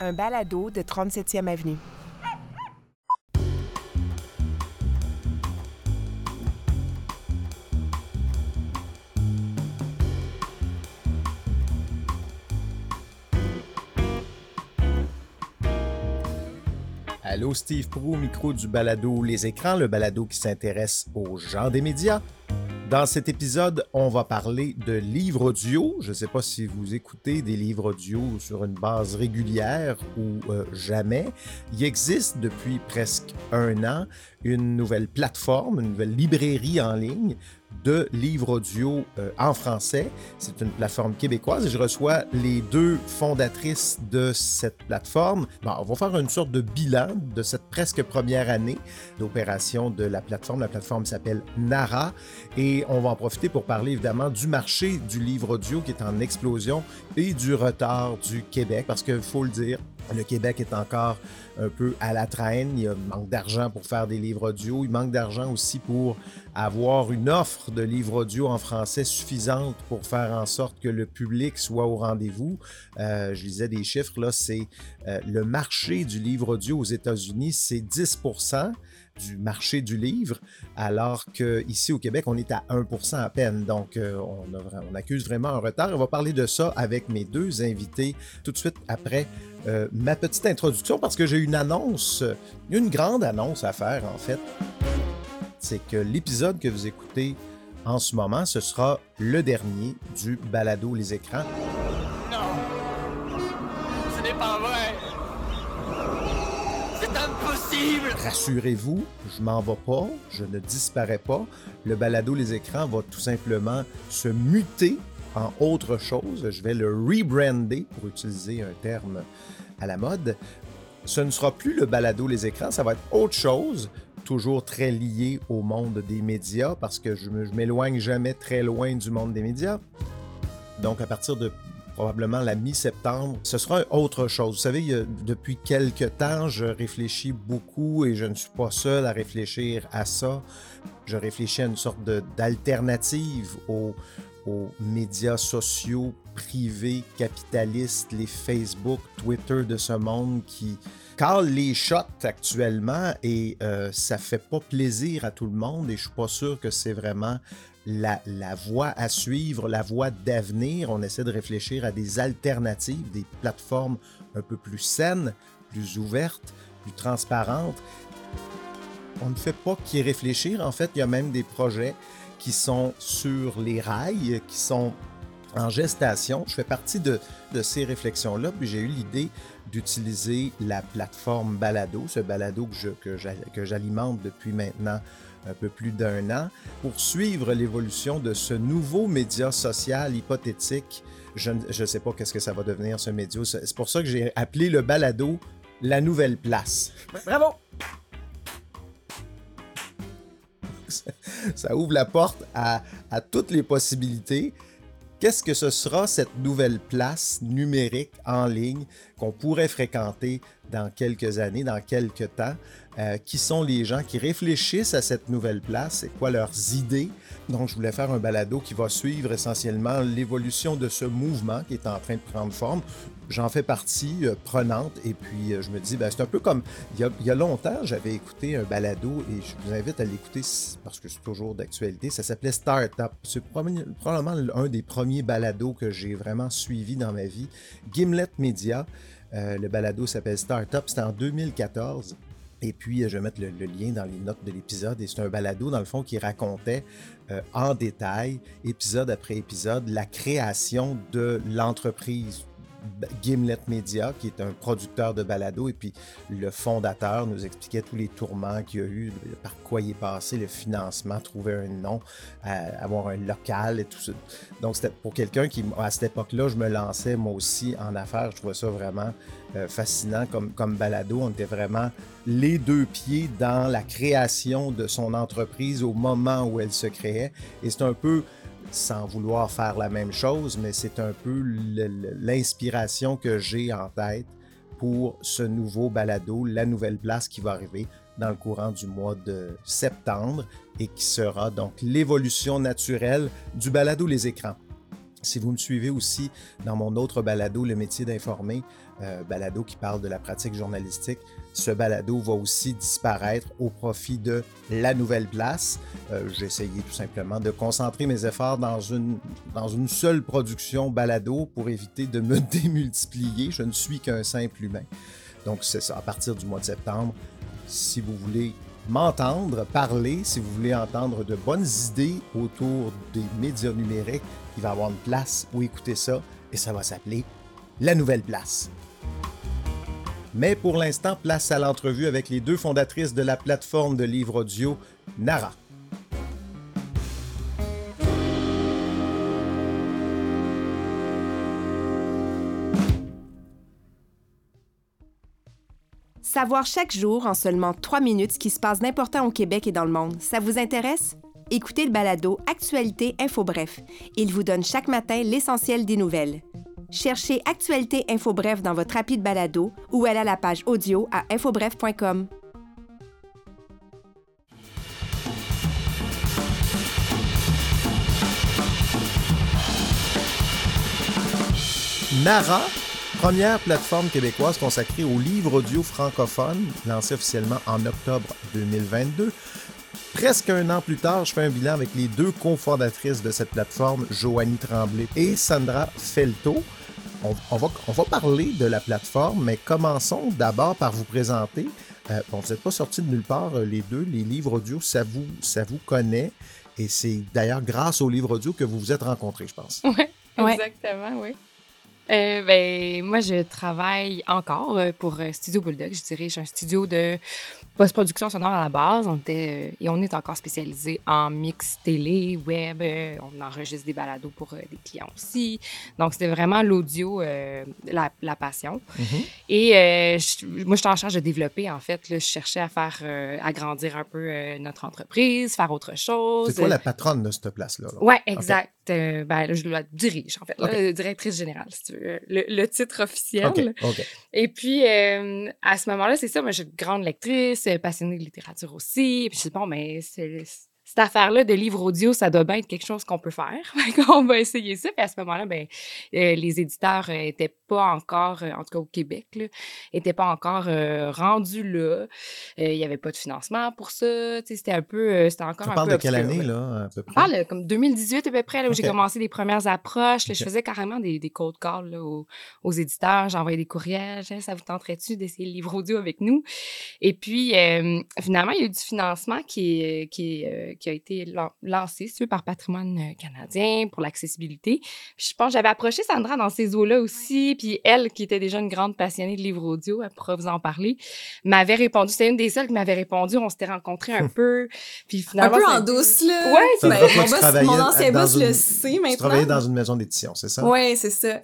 un balado de 37e Avenue. Allô, Steve Prou, micro du balado Les Écrans, le balado qui s'intéresse aux gens des médias. Dans cet épisode, on va parler de livres audio. Je ne sais pas si vous écoutez des livres audio sur une base régulière ou euh, jamais. Il existe depuis presque un an une nouvelle plateforme, une nouvelle librairie en ligne de livres audio euh, en français. C'est une plateforme québécoise et je reçois les deux fondatrices de cette plateforme. Bon, on va faire une sorte de bilan de cette presque première année d'opération de la plateforme. La plateforme s'appelle Nara et on va en profiter pour parler évidemment du marché du livre audio qui est en explosion et du retard du Québec parce qu'il faut le dire, le Québec est encore un peu à la traîne. Il manque d'argent pour faire des livres audio. Il manque d'argent aussi pour avoir une offre de livres audio en français suffisante pour faire en sorte que le public soit au rendez-vous. Euh, je lisais des chiffres, c'est euh, le marché du livre audio aux États-Unis, c'est 10% du marché du livre, alors qu'ici au Québec, on est à 1% à peine. Donc, euh, on, accuse vraiment un retard. On va parler de ça avec mes deux invités tout de suite après euh, ma petite introduction parce que j'ai une annonce, une grande annonce à faire en fait. C'est que l'épisode que vous écoutez en ce moment, ce sera le dernier du balado Les Écrans. Non, ce n'est pas vrai. Rassurez-vous, je m'en vais pas, je ne disparais pas. Le balado Les Écrans va tout simplement se muter en autre chose. Je vais le rebrander, pour utiliser un terme à la mode. Ce ne sera plus le balado Les Écrans, ça va être autre chose, toujours très lié au monde des médias, parce que je ne m'éloigne jamais très loin du monde des médias. Donc, à partir de probablement la mi-septembre. Ce sera autre chose. Vous savez, depuis quelques temps, je réfléchis beaucoup et je ne suis pas seul à réfléchir à ça. Je réfléchis à une sorte d'alternative aux, aux médias sociaux privés capitalistes, les Facebook, Twitter de ce monde qui calent les shots actuellement et euh, ça fait pas plaisir à tout le monde et je suis pas sûr que c'est vraiment la, voie à suivre, la voie d'avenir. On essaie de réfléchir à des alternatives, des plateformes un peu plus saines, plus ouvertes, plus transparentes. On ne fait pas qu'y réfléchir. En fait, il y a même des projets qui sont sur les rails, qui sont en gestation. Je fais partie de, ces réflexions-là, puis j'ai eu l'idée d'utiliser la plateforme Balado, ce Balado que j'alimente depuis maintenant un peu plus d'un an, pour suivre l'évolution de ce nouveau média social hypothétique. Je ne sais pas qu'est-ce que ça va devenir, ce média. C'est pour ça que j'ai appelé le balado la nouvelle place. Bravo! Ça ouvre la porte à, toutes les possibilités. Qu'est-ce que ce sera cette nouvelle place numérique en ligne qu'on pourrait fréquenter dans quelques années, dans quelques temps? Euh, qui sont les gens qui réfléchissent à cette nouvelle place, c'est quoi leurs idées? Donc, je voulais faire un balado qui va suivre essentiellement l'évolution de ce mouvement qui est en train de prendre forme. J'en fais partie euh, prenante et puis euh, je me dis, ben, c'est un peu comme il y, a, longtemps, j'avais écouté un balado et je vous invite à l'écouter parce que c'est toujours d'actualité. Ça s'appelait Startup. C'est probablement un des premiers balados que j'ai vraiment suivi dans ma vie. Gimlet Media. le balado s'appelle Startup. C'était en 2014. Et puis, je vais mettre le, lien dans les notes de l'épisode. Et c'est un balado, dans le fond, qui racontait euh, en détail, épisode après épisode, la création de l'entreprise Gimlet Media, qui est un producteur de balado, et puis le fondateur nous expliquait tous les tourments qu'il y a eu, par quoi il est passé, le financement, trouver un nom, euh, avoir un local et tout ça. Donc, c'était pour quelqu'un qui, à cette époque-là, je me lançais moi aussi en affaires. Je trouvais ça vraiment euh, fascinant comme, comme balado. On était vraiment les deux pieds dans la création de son entreprise au moment où elle se créait. Et c'est un peu sans vouloir faire la même chose, mais c'est un peu l'inspiration que j'ai en tête pour ce nouveau balado, la nouvelle place qui va arriver dans le courant du mois de septembre et qui sera donc l'évolution naturelle du balado Les Écrans. Si vous me suivez aussi dans mon autre balado, Le métier d'informer, euh, balado qui parle de la pratique journalistique, ce balado va aussi disparaître au profit de la nouvelle place. Euh, J'ai essayé tout simplement de concentrer mes efforts dans une, dans une seule production balado pour éviter de me démultiplier. Je ne suis qu'un simple humain. Donc c'est ça, à partir du mois de septembre, si vous voulez m'entendre parler, si vous voulez entendre de bonnes idées autour des médias numériques, il va y avoir une place où écouter ça et ça va s'appeler La Nouvelle Place. Mais pour l'instant, place à l'entrevue avec les deux fondatrices de la plateforme de livres audio Nara. Savoir chaque jour en seulement trois minutes ce qui se passe d'important au Québec et dans le monde, ça vous intéresse? Écoutez le balado Actualité Info Bref. Il vous donne chaque matin l'essentiel des nouvelles. Cherchez Actualité Info Bref dans votre rapide balado ou allez à la page audio à infobref.com. Nara, première plateforme québécoise consacrée aux livres audio francophones, lancée officiellement en octobre 2022. Presque un an plus tard, je fais un bilan avec les deux cofondatrices de cette plateforme, Joanie Tremblay et Sandra Felto. On, on va, on va parler de la plateforme, mais commençons d'abord par vous présenter. Euh, bon, vous n'êtes pas sortis de nulle part, euh, les deux. Les livres audio, ça vous, ça vous connaît. Et c'est d'ailleurs grâce aux livres audio que vous vous êtes rencontrés, je pense. Oui, Ouais. exactement, oui. Euh, ben, moi, je travaille encore euh, pour euh, Studio Bulldog. Je dirige un studio de post-production sonore à la base. On était, et on est encore spécialisé en mix télé, web. on enregistre des balados pour des clients aussi. Donc, c'était vraiment l'audio, euh, la, la passion. Mhm. Et euh, je- moi, j'étais en charge de développer, en fait. Là, je cherchais à faire agrandir un peu notre entreprise, faire autre chose. C'est toi la patronne de cette place-là. là. Ouais, exact. Euh, ben, là, je la dirige, en fait. là, euh, directrice générale, si tu veux. Le, le titre officiel. Et puis, euh, à ce moment-là, c'est ça. Moi, je suis une grande lectrice, euh, passionnée de littérature aussi. Puis, je dis, bon, mais c'est- cette affaire-là de livre audio, ça doit bien être quelque chose qu'on peut faire. on va essayer ça. Puis, à ce moment-là, ben, euh, les éditeurs n'étaient pas encore, euh, en tout cas au Québec, n'étaient pas encore euh, rendus là. Euh, Il n'y avait pas de financement pour ça. C'était un peu. euh, C'était encore Tu un parles peu de quelle année, là. à peu près? On parle euh, comme 2018 à peu près, là, où j'ai commencé les premières approches. là, Je faisais carrément des, des cold calls là, aux, aux éditeurs. J'envoyais des courriels. Hey, Ça vous tenterait-tu d'essayer le livre audio avec nous? Et puis, euh, finalement, il y a eu du financement qui, est- qui, est, euh, qui a été lan- lancé, si tu veux, par Patrimoine euh, canadien pour l'accessibilité. Je pense que j'avais approché Sandra dans ces eaux-là aussi. Puis elle, qui était déjà une grande passionnée de livres audio, elle pourra vous en parler, m'avait répondu. C'était une des seules qui m'avait répondu. On s'était rencontrés un peu. Puis Un finalement, peu ça a en douce, là. Ouais, Ça Ben, mon, tu boss- travaillais mon ancien boss une- le sait Tu maintenant. travaillais dans une maison d'édition, c'est ça? Ouais, c'est ça.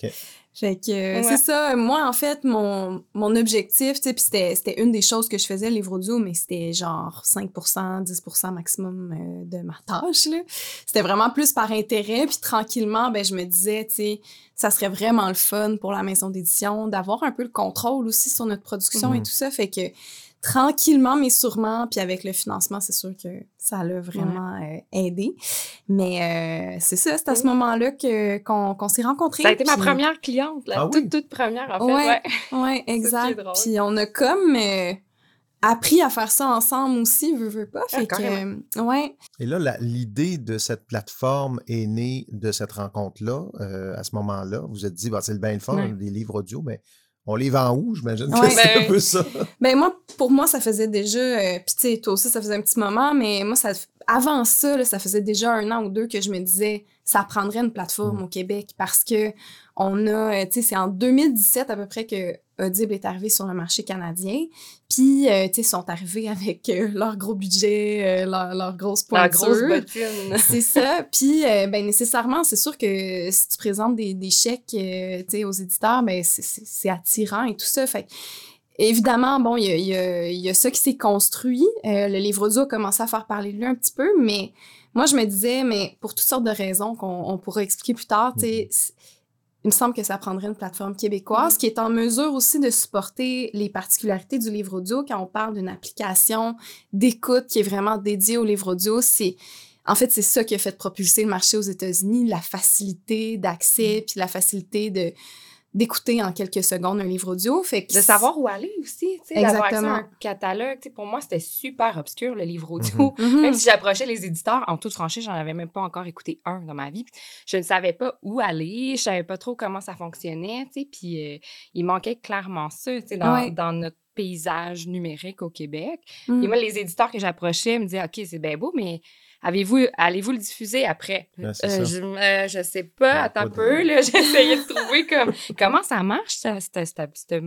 Fait que euh, Ouais. c'est ça. Moi, en fait, mon, mon objectif, tu sais, puis c'était, une des choses que je faisais, le livre audio, mais c'était genre 5% 10% maximum euh, de ma tâche, là. C'était vraiment plus par intérêt, puis tranquillement, ben, je me disais, tu sais, ça serait vraiment le fun pour la maison d'édition d'avoir un peu le contrôle aussi sur notre production et Mhm. tout ça. Fait que tranquillement, mais sûrement, puis avec le financement, c'est sûr que ça l'a vraiment euh, aidé. Mais euh, c'est ça, c'est à ce moment-là que, qu'on, qu'on s'est rencontrés. Ça a été ma première cliente, la Ah toute, oui? toute première, en fait. Ouais. Ouais. Ouais, exact. drôle. Puis on a comme euh, appris à faire ça ensemble aussi, veux, veux pas. Ah, Fait que, euh, ouais. Et là, la- l'idée de cette plateforme est née de cette rencontre-là, euh, à ce moment-là. Vous vous êtes dit, bah, c'est le bien le fun, Ouais. des livres audio, mais on les vend où? J'imagine? Que c'est un Ben- peu ça. Ben moi, pour moi, ça faisait déjà, euh, puis tu sais, toi aussi, ça faisait un petit moment, mais moi, ça, avant ça, là, ça faisait déjà un an ou deux que je me disais, ça prendrait une plateforme Mm. au Québec parce que on a, euh, tu sais, c'est en 2017 à peu près que Audible est arrivé sur le marché canadien. Puis, euh, tu sais, ils sont arrivés avec euh, leur gros budget, euh, leur, leur grosse pointure. grosse bottine. C'est ça. Puis, euh, ben, nécessairement, c'est sûr que si tu présentes des, des chèques euh, tu sais, aux éditeurs, ben, c'est- attirant et tout ça. Fait évidemment, bon, il y a, y a- y a ça qui s'est construit. Euh, le livre audio a commencé à faire parler de lui un petit peu, mais moi, je me disais, mais pour toutes sortes de raisons qu'on on pourra expliquer plus tard, tu sais, c- il me semble que ça prendrait une plateforme québécoise qui est en mesure aussi de supporter les particularités du livre audio. Quand on parle d'une application d'écoute qui est vraiment dédiée au livre audio, c'est en fait, c'est ça qui a fait propulser le marché aux États-Unis, la facilité d'accès, puis la facilité de d'écouter en quelques secondes un livre audio. Fait que de savoir où aller aussi, tu sais, d'avoir accès à un catalogue. Tu sais, pour moi, c'était super obscur, le livre audio. Mhm. Même si j'approchais les éditeurs, en toute franchise, j'en avais même pas encore écouté un dans ma vie. Je ne savais pas où aller, je savais pas trop comment ça fonctionnait, tu sais, puis euh, il manquait clairement ça, tu sais, dans, dans notre paysage numérique au Québec. Et Mhm. moi, les éditeurs que j'approchais me disaient, OK, c'est bien beau, mais avez-vous, allez-vous le diffuser après? C'est Euh, ça. je, euh, je sais pas, Ouais, attends un de- peu, là, j'ai essayé de trouver comme, comment ça marche, cette, cette, cette,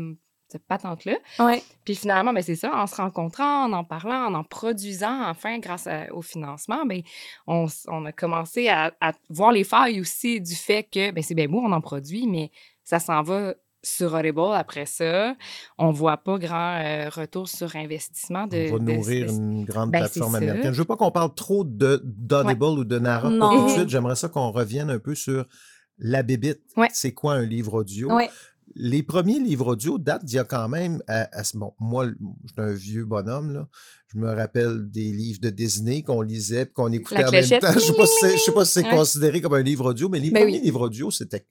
cette patente-là. Ouais. Puis finalement, ben, c'est ça, en se rencontrant, en en parlant, en en produisant, enfin, grâce à- au financement, ben, on, on a commencé à, à voir les failles aussi du fait que ben, c'est bien beau, on en produit, mais ça s'en va sur Audible après ça. On voit pas grand euh, retour sur investissement de. On va de- nourrir de- une grande Ben, plateforme américaine. Je veux pas qu'on parle trop de d'Audible ou de Nara tout de suite. J'aimerais ça qu'on revienne un peu sur la bébite. Ouais. C'est quoi un livre audio? Ouais. Les premiers livres audio datent d'il y a quand même, à, à ce- bon, moi, je suis un vieux bonhomme, là. Je me rappelle des livres de Disney qu'on lisait puis qu'on écoutait en même temps. Je sais pas si c'est- je sais pas si c'est Ouais. considéré comme un livre audio, mais les Ben premiers oui. livres audio, c'était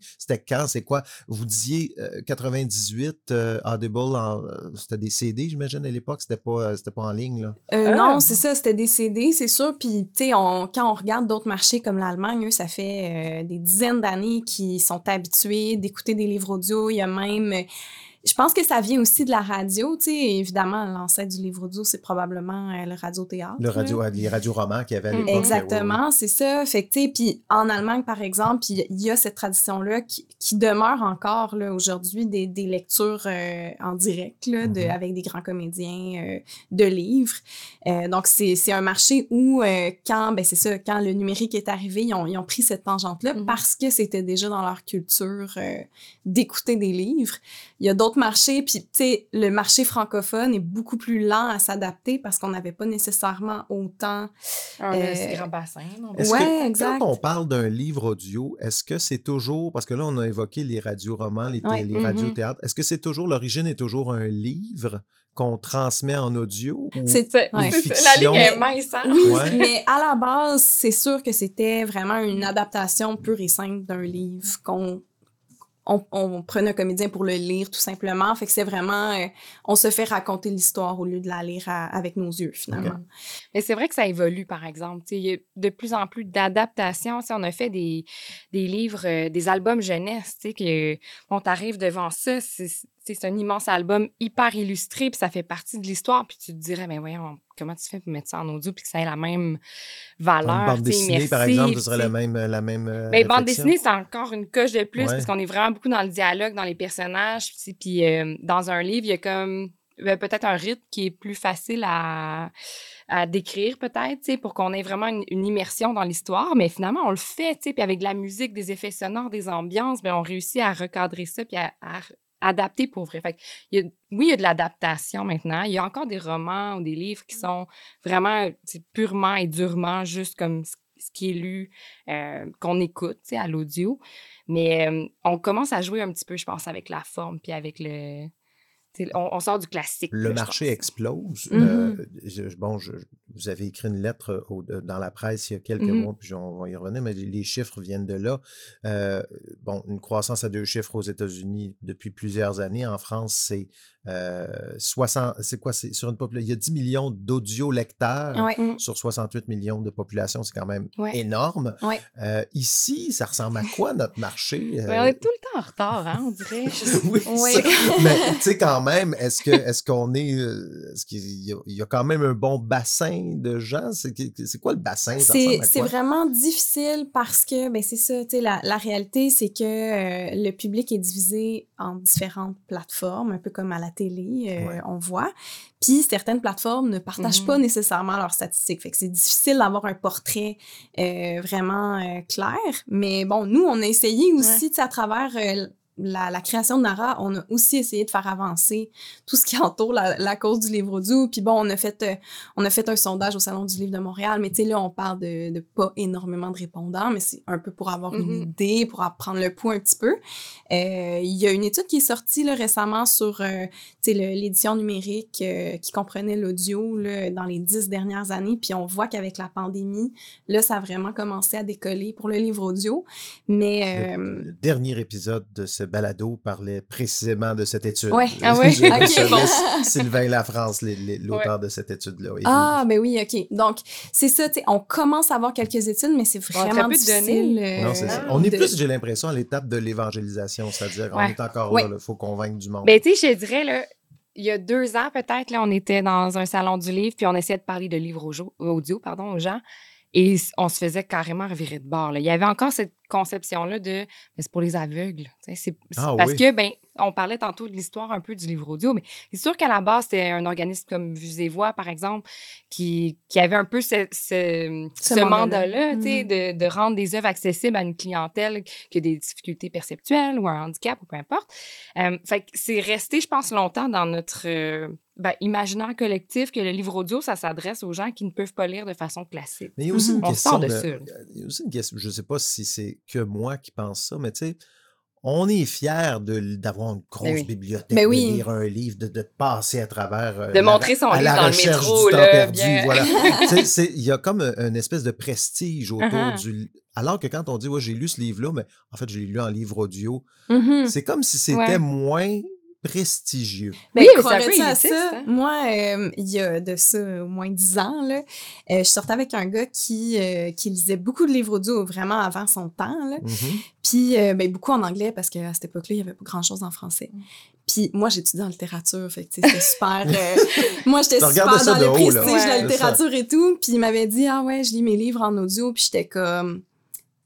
quand? C'est quoi? Vous disiez euh, 98, euh, Audible, euh, c'était des CD, j'imagine, à l'époque. C'était pas, euh, c'était pas en ligne, là. Euh, Ah. Non, c'est ça, c'était des CD, c'est sûr. Puis, tu sais, on- quand on regarde d'autres marchés comme l'Allemagne, eux, ça fait euh, des dizaines d'années qu'ils sont habitués d'écouter des livres audio. Il y a même. Euh, je pense que ça vient aussi de la radio, tu sais. Évidemment, l'ancêtre du livre audio, c'est probablement euh, le radio-théâtre. Le là. radio, les radioromans qu'il y avait à l'époque. Exactement, c'est ça. Fait que, tu sais, puis en Allemagne, par exemple, il y- il y a cette tradition-là qui, qui demeure encore, là, aujourd'hui, des, des lectures euh, en direct, là, de, Mhm. avec des grands comédiens euh, de livres. Euh, donc, c'est c'est un marché où, euh, quand, ben, c'est ça, quand le numérique est arrivé, ils ont, ils ont pris cette tangente-là Mhm. parce que c'était déjà dans leur culture euh, d'écouter des livres. Il y a d'autres marchés, puis, tu sais, le marché francophone est beaucoup plus lent à s'adapter parce qu'on n'avait pas nécessairement autant un Euh, grand bassin. Ouais, exact. quand on parle d'un livre audio, est-ce que c'est toujours, parce que là, on a évoqué les radioromans, les, Ouais. les Mhm. radiothéâtres, est-ce que c'est toujours, l'origine est toujours un livre qu'on transmet en audio? ou- C'est Ouais. ça, La Fiction? ligne est mince, hein? Oui, Ouais. mais à la base, c'est sûr que c'était vraiment une adaptation pure et simple d'un livre qu'on on, on prenait un comédien pour le lire tout simplement. Fait que c'est vraiment, euh, on se fait raconter l'histoire au lieu de la lire avec nos yeux finalement. Mais c'est vrai que ça évolue, par exemple. Il y a de plus en plus d'adaptations. On a fait des, des livres, euh, des albums jeunesse. Que, bon, t'arrives devant ça, c'est c'est un immense album hyper illustré, puis ça fait partie de l'histoire. Puis tu te dirais, mais voyons, comment tu fais pour mettre ça en audio, puis que ça ait la même valeur. Une bande dessinée, par exemple, ce serait tu la même. La même euh, Mais bande dessinée, c'est encore une coche de plus Ouais. parce qu'on est vraiment beaucoup dans le dialogue, dans les personnages. Puis euh, dans un livre, il y a comme ben, peut-être un rythme qui est plus facile à, à décrire, peut-être, pour qu'on ait vraiment une, une immersion dans l'histoire. Mais finalement, on le fait, puis avec de la musique, des effets sonores, des ambiances, ben, on réussit à recadrer ça puis à, à adapter pour vrai. Fait que il y a- oui, il y a de l'adaptation maintenant. Il y a encore des romans ou des livres qui sont vraiment purement et durement juste comme ce ce qui est lu, euh, qu'on écoute à l'audio. Mais euh, on commence à jouer un petit peu, je pense, avec la forme puis avec le. On, on sort du classique. Le là, marché explose. Mhm. Euh, je- bon, je- vous avez écrit une lettre au- de- dans la presse il y a quelques Mhm. mois, puis on va y revenir, mais les, chiffres viennent de là. Euh, bon, une croissance à deux chiffres aux États-Unis depuis plusieurs années. En France, c'est euh, 60. C'est quoi? C'est sur une population. Il y a 10 millions d'audio-lecteurs. Ouais. Mm. Sur 68 millions de population, c'est quand même Ouais. énorme. Ouais. Euh, ici, ça ressemble à quoi notre marché? Euh, on est tout le temps en retard, hein, on dirait. Oui, mais tu sais, quand même, est-ce que est-ce qu'on est. euh, Est-ce qu'il y a quand même un bon bassin de gens? C'est quoi le bassin? C'est vraiment difficile parce que, ben c'est ça, tu sais, la, la réalité, c'est que euh, le public est divisé en différentes plateformes, un peu comme à la télé, euh, Ouais. on voit. Puis certaines plateformes ne partagent Mhm. pas nécessairement leurs statistiques. Fait que c'est difficile d'avoir un portrait euh, vraiment euh, clair. Mais bon, nous, on a essayé aussi, tu sais, à travers euh, la, la, création de Nara, on a aussi essayé de faire avancer tout ce qui entoure la, la cause du livre audio. Puis bon, on a fait euh, on a fait un sondage au Salon du livre de Montréal, mais tu sais, là, on parle de, de, pas énormément de répondants, mais c'est un peu pour avoir une Mhm. idée, pour apprendre le pouls un petit peu. Euh, Il y a une étude qui est sortie là, récemment sur euh, tu sais, le- l'édition numérique euh, qui comprenait l'audio là, dans les dix dernières années. Puis on voit qu'avec la pandémie, là, ça a vraiment commencé à décoller pour le livre audio. Mais... Le, euh, le dernier épisode de ce balado parlait précisément de cette étude. Ouais. Ah ouais? Je Ok, recevais bon. Sylvain Lafrance, l'auteur de cette étude-là. Ah, ben oui, OK. Donc, c'est ça, tu sais, on commence à avoir quelques études, mais c'est vraiment de difficile. euh, Non, c'est ça. Ah, On est de- plus, j'ai l'impression, à l'étape de l'évangélisation, c'est-à-dire on Ouais. est encore Ouais. là, il faut convaincre du monde. Ben, tu sais, je dirais, là, il y a deux ans, peut-être, là, on était dans un salon du livre, puis on essayait de parler de livres audio, audio pardon, aux gens, et on se faisait carrément revirer de bord. là. Il y avait encore cette conception-là de mais c'est pour les aveugles. C'est, c'est Ah parce oui. que, ben, on parlait tantôt de l'histoire un peu du livre audio, mais c'est sûr qu'à la base, c'était un organisme comme Vues et Voix, par exemple, qui, qui avait un peu ce, ce, Ce ce mandat-là. mandat-là, tu sais, Mhm. de, de rendre des œuvres accessibles à une clientèle qui a des difficultés perceptuelles ou un handicap ou peu importe. Euh, fait que c'est resté, je pense, longtemps dans notre euh, ben, imaginaire collectif que le livre audio, ça s'adresse aux gens qui ne peuvent pas lire de façon classique. Mais il y a aussi une On question. sort de de- ça. il y a aussi une question. Je ne sais pas si c'est que moi qui pense ça, mais tu sais, on est fier de- d'avoir une grosse Ben oui. bibliothèque, Ben oui. de lire un livre, de, de passer à travers. euh, De la- montrer son à livre la dans le métro, du temps là, perdu, bien. voilà. Il y a comme un- une espèce de prestige autour Uh-huh. du. Alors que quand on dit, ouais, j'ai lu ce livre-là, mais en fait, je l'ai lu en livre audio, Mhm. c'est comme si c'était Ouais. moins prestigieux. Ben, Oui, mais c'est un croirais-tu peu à ça? hein? Moi, euh, il y a de ça au moins dix ans, là, euh, je sortais avec un gars qui, euh, qui lisait beaucoup de livres audio vraiment avant son temps. Là. Mhm. Puis, euh, ben, beaucoup en anglais parce qu'à cette époque-là, il n'y avait pas grand-chose en français. Mm. Puis, moi, j'étudiais en littérature. Fait que, c'était super. euh, moi, j'étais super ça dans de le haut, prestige de la littérature et tout. Puis, il m'avait dit, ah ouais, je lis mes livres en audio. Puis, j'étais comme.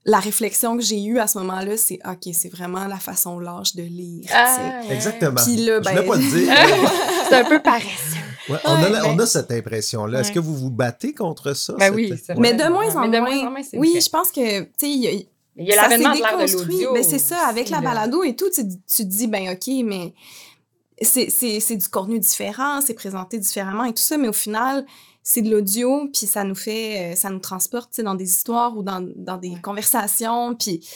La réflexion que j'ai eue à ce moment-là, c'est OK, c'est vraiment la façon lâche de lire. Ah, ouais. Exactement. Puis là, Je voulais ben- pas le dire. c'est un peu paresseux. Ouais, on, a, Ouais, la- on mais- a cette impression-là. Est-ce que vous vous battez contre ça? Ben cette- oui. Mais de moins en moins. moins en moins, oui, vrai. je pense que, tu sais, il y a- Il y a ça s'est déconstruit. Ben, c'est ça, avec la balado et tout, tu, tu te dis, ben OK, mais c'est- c'est c'est du contenu différent, c'est présenté différemment et tout ça, mais au final, c'est de l'audio, puis ça nous fait, euh, ça nous transporte, tu sais, dans des histoires ou dans, dans des Ouais. conversations, puis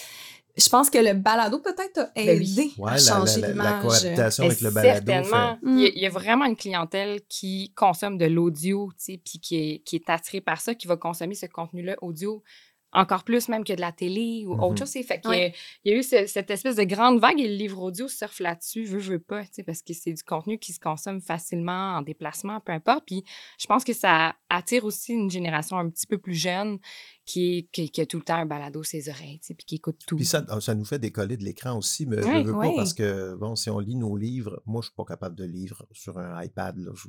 je pense que le balado peut-être a Ben oui. aidé Ouais, à la, changer la- la- la l'image. cohabitation avec le balado. Certainement. fait- Il, y a, il y a vraiment une clientèle qui consomme de l'audio, tu sais, puis qui est, qui est attirée par ça, qui va consommer ce contenu-là audio encore plus même que de la télé ou autre chose. C'est fait qu'il y a- Ouais. il y a eu ce- cette espèce de grande vague et le livre audio surfe là-dessus, veux, veux pas, tu sais, parce que c'est du contenu qui se consomme facilement en déplacement, peu importe. Puis je pense que ça attire aussi une génération un petit peu plus jeune qui, est- qui, qui a tout le temps un balado ses oreilles, tu sais, puis qui écoute tout. Puis ça, ça nous fait décoller de l'écran aussi, mais je veux pas parce que, bon, si on lit nos livres, moi, je suis pas capable de lire sur un iPad, là, je,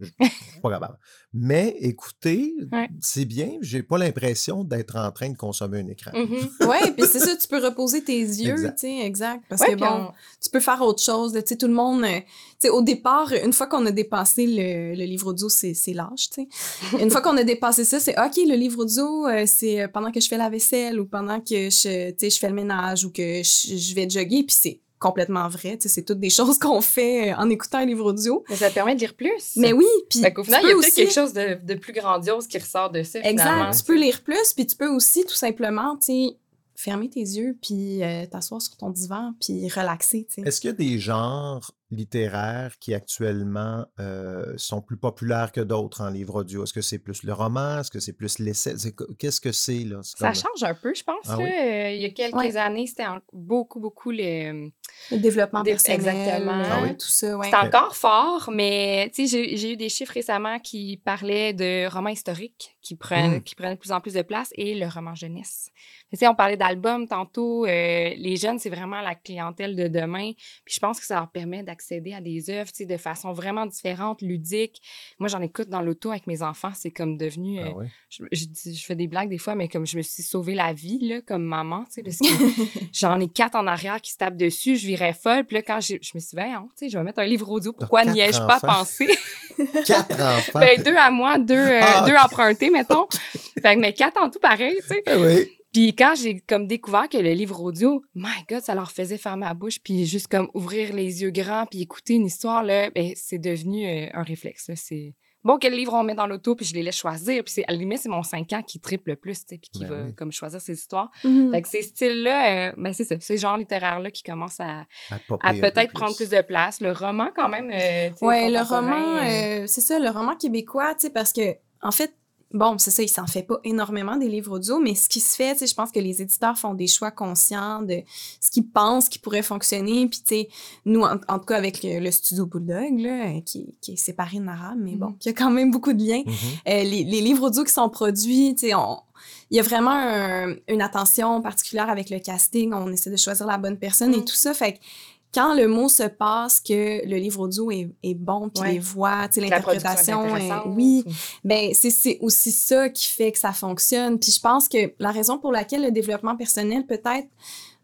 je- je suis pas capable. Mais écoutez, c'est bien, j'ai pas l'impression d'être en train de consommer un écran. Mhm. Ouais, puis c'est ça, tu peux reposer tes yeux, tu sais, exact. Parce que bon, on- tu peux faire autre chose. Tu sais, tout le monde, euh, tu sais, au départ, une fois qu'on a dépassé le, le livre audio, c'est c'est lâche, tu sais. Une fois qu'on a dépassé ça, c'est OK, le livre audio, euh, c'est euh, pendant que je fais la vaisselle ou pendant que je, tu sais, je fais le ménage ou que je, je vais jogger, puis c'est complètement vrai, tu sais, c'est toutes des choses qu'on fait euh, en écoutant un livre audio. Mais ça te permet de lire plus. Mais oui, puis Fait qu'au final, il y a aussi- quelque chose de, de plus grandiose qui ressort de ça. finalement. Exact, tu peux lire plus, puis tu peux aussi tout simplement, tu sais, fermer tes yeux, puis euh, t'asseoir sur ton divan, puis relaxer, tu sais. Est-ce qu'il y a des genres littéraires qui actuellement euh, sont plus populaires que d'autres en livre audio? Est-ce que c'est plus le roman? Est-ce que c'est plus l'essai? C'est Qu'est-ce que c'est, là? C'est Ça comme- change un peu, je pense. Ah là. oui? Euh, il y a quelques Ouais. années, c'était beaucoup, beaucoup le... Le développement Dé- personnel, exactement. euh, Ah oui? tout ça, ouais. C'était encore fort, mais tu sais, j'ai eu des chiffres récemment qui parlaient de romans historiques qui prennent, Mm. qui prennent de plus en plus de place et le roman jeunesse. Tu sais, on parlait d'albums tantôt. euh, les jeunes, c'est vraiment la clientèle de demain. Puis je pense que ça leur permet d'accéder à des œuvres, de façon vraiment différente, ludique. Moi, j'en écoute dans l'auto avec mes enfants. C'est comme devenu... euh, Ah ouais? je, je dis- je fais des blagues des fois, mais comme je me suis sauvé la vie, là, comme maman, tu sais, parce que j'en ai quatre en arrière qui se tapent dessus, je virais folle. Puis là, quand je me suis dit, je vais mettre un livre audio, pourquoi n'y ai-je pas pensé? Quatre enfants! ben, deux à moi, deux, euh, Ah, deux empruntés, mettons. fait que, mais quatre en tout pareil, tu sais. Ah oui. Puis quand j'ai comme découvert que le livre audio, my God, ça leur faisait fermer la bouche, puis juste comme ouvrir les yeux grands, puis écouter une histoire, là, ben, c'est devenu euh, un réflexe. C'est bon, quel livre on met dans l'auto, puis je les laisse choisir. Puis c'est- à la limite, c'est mon 5 ans qui triple le plus, puis qui Ben va oui. comme choisir ses histoires. Mhm. Fait que ces styles-là, euh, ben c'est ça, ces genres littéraires-là qui commencent à, À, peut-être prendre plus de place. Le roman, quand même. euh, Ouais, le roman, c'est ça, le roman québécois, tu sais, parce que, en fait, bon, c'est ça, il s'en fait pas énormément des livres audio, mais ce qui se fait, je pense que les éditeurs font des choix conscients de ce qu'ils pensent qui pourrait fonctionner. Puis, tu sais, nous, en, en tout cas, avec le, le studio Bulldog, là, euh, qui, qui est séparé de Nara, mais bon, qui a quand même beaucoup de liens. Mhm. Euh, les, les livres audio qui sont produits, tu sais, on- il y a vraiment un- une attention particulière avec le casting. On essaie de choisir la bonne personne et Mm. tout ça. Fait que quand le mot se passe que le livre audio est, est bon, puis Ouais. les voix, l'interprétation, oui, ben c'est aussi ça qui fait que ça fonctionne. Puis je pense que la raison pour laquelle le développement personnel, peut-être,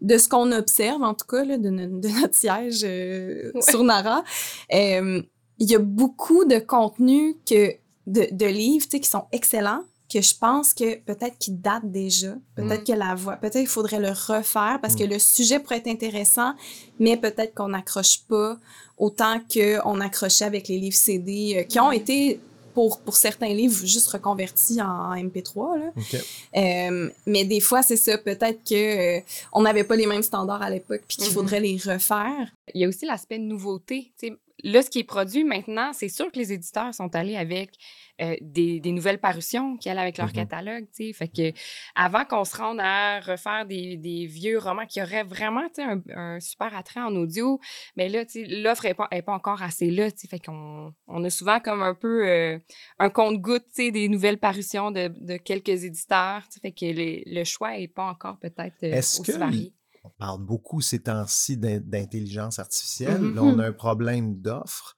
de ce qu'on observe, en tout cas, là, de, no- de notre siège euh, Ouais. sur Nara, euh, il y a beaucoup de contenu que, de, de livres tu sais, qui sont excellents, que je pense que peut-être qu'ils datent déjà. Peut-être Mm. que la voix, peut-être qu'il faudrait le refaire parce que le sujet pourrait être intéressant, mais peut-être qu'on n'accroche pas autant qu'on accrochait avec les livres CD euh, qui ont été, pour, pour certains livres, juste reconvertis en MP3. Là. Euh, mais des fois, c'est ça. Peut-être que euh, on n'avait pas les mêmes standards à l'époque puis qu'il Mhm. faudrait les refaire. Il y a aussi l'aspect de nouveauté. Là, ce qui est produit maintenant, c'est sûr que les éditeurs sont allés avec euh, des, des nouvelles parutions qui allaient avec leur Mhm. catalogue. tu sais. Fait que avant qu'on se rende à refaire des, des vieux romans qui auraient vraiment un, un super attrait en audio, mais là, l'offre n'est pas, est pas encore assez là. tu sais. Fait qu'on on a souvent comme un peu euh, un compte-goutte des nouvelles parutions de, de quelques éditeurs. tu sais. Fait que les- le choix n'est pas encore peut-être euh, aussi que varié. On parle beaucoup ces temps-ci d'in- d'intelligence artificielle. Mhm. Là, on a un problème d'offres.